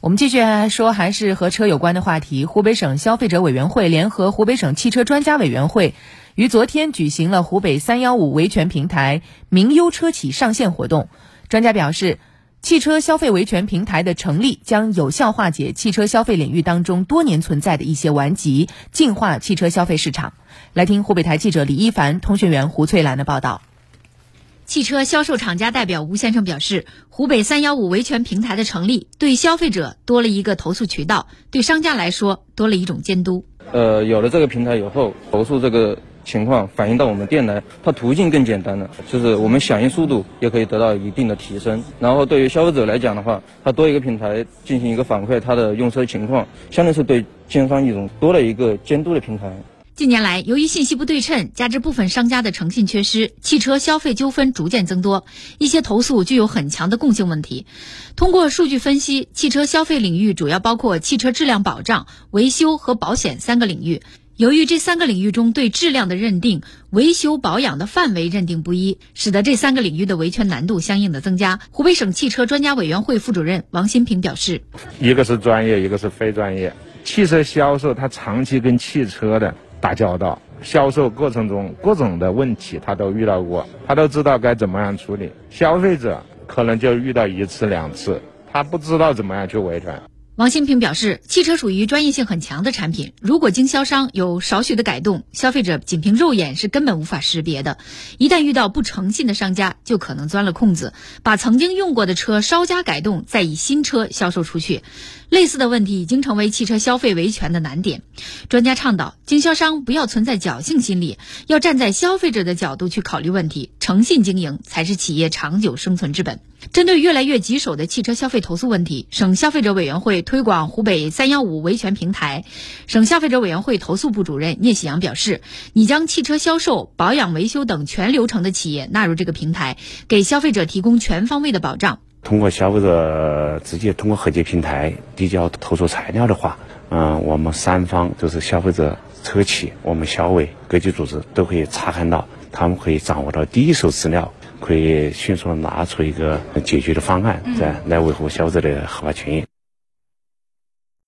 我们继续说，还是和车有关的话题。湖北省消费者委员会联合湖北省汽车专家委员会，于昨天举行了湖北“三幺五”维权平台名优车企上线活动。专家表示，汽车消费维权平台的成立将有效化解汽车消费领域当中多年存在的一些顽疾，净化汽车消费市场。来听湖北台记者李一凡、通讯员胡翠兰的报道。汽车销售厂家代表吴先生表示，湖北“三幺五”维权平台的成立，对消费者多了一个投诉渠道，对商家来说多了一种监督。呃，有了这个平台以后，投诉这个情况反映到我们店来，它途径更简单了，就是我们响应速度也可以得到一定的提升。然后对于消费者来讲的话，它多一个平台进行一个反馈，它的用车情况，相当是对经销商一种多了一个监督的平台。近年来，由于信息不对称，加之部分商家的诚信缺失，汽车消费纠纷逐渐增多。一些投诉具有很强的共性问题。通过数据分析，汽车消费领域主要包括汽车质量保障、维修和保险三个领域。由于这三个领域中对质量的认定、维修保养的范围认定不一，使得这三个领域的维权难度相应的增加。湖北省汽车专家委员会副主任王新平表示：“一个是专业，一个是非专业。汽车销售它长期跟汽车的。”打交道，销售过程中各种的问题他都遇到过，他都知道该怎么样处理。消费者可能就遇到一次两次，他不知道怎么样去维权。王新平表示，汽车属于专业性很强的产品，如果经销商有少许的改动，消费者仅凭肉眼是根本无法识别的。一旦遇到不诚信的商家，就可能钻了空子，把曾经用过的车稍加改动，再以新车销售出去。类似的问题已经成为汽车消费维权的难点。专家倡导，经销商不要存在侥幸心理，要站在消费者的角度去考虑问题，诚信经营才是企业长久生存之本。针对越来越棘手的汽车消费投诉问题，省消费者委员会推广湖北“三幺五”维权平台，省消费者委员会投诉部主任聂喜阳表示：“拟将汽车销售、保养、维修等全流程的企业纳入这个平台，给消费者提供全方位的保障。”通过消费者直接通过和解平台递交投诉材料的话，嗯，我们三方就是消费者、车企、我们消委各级组织都可以查看到，他们可以掌握到第一手资料，可以迅速拿出一个解决的方案，再来维护消费者的合法权益。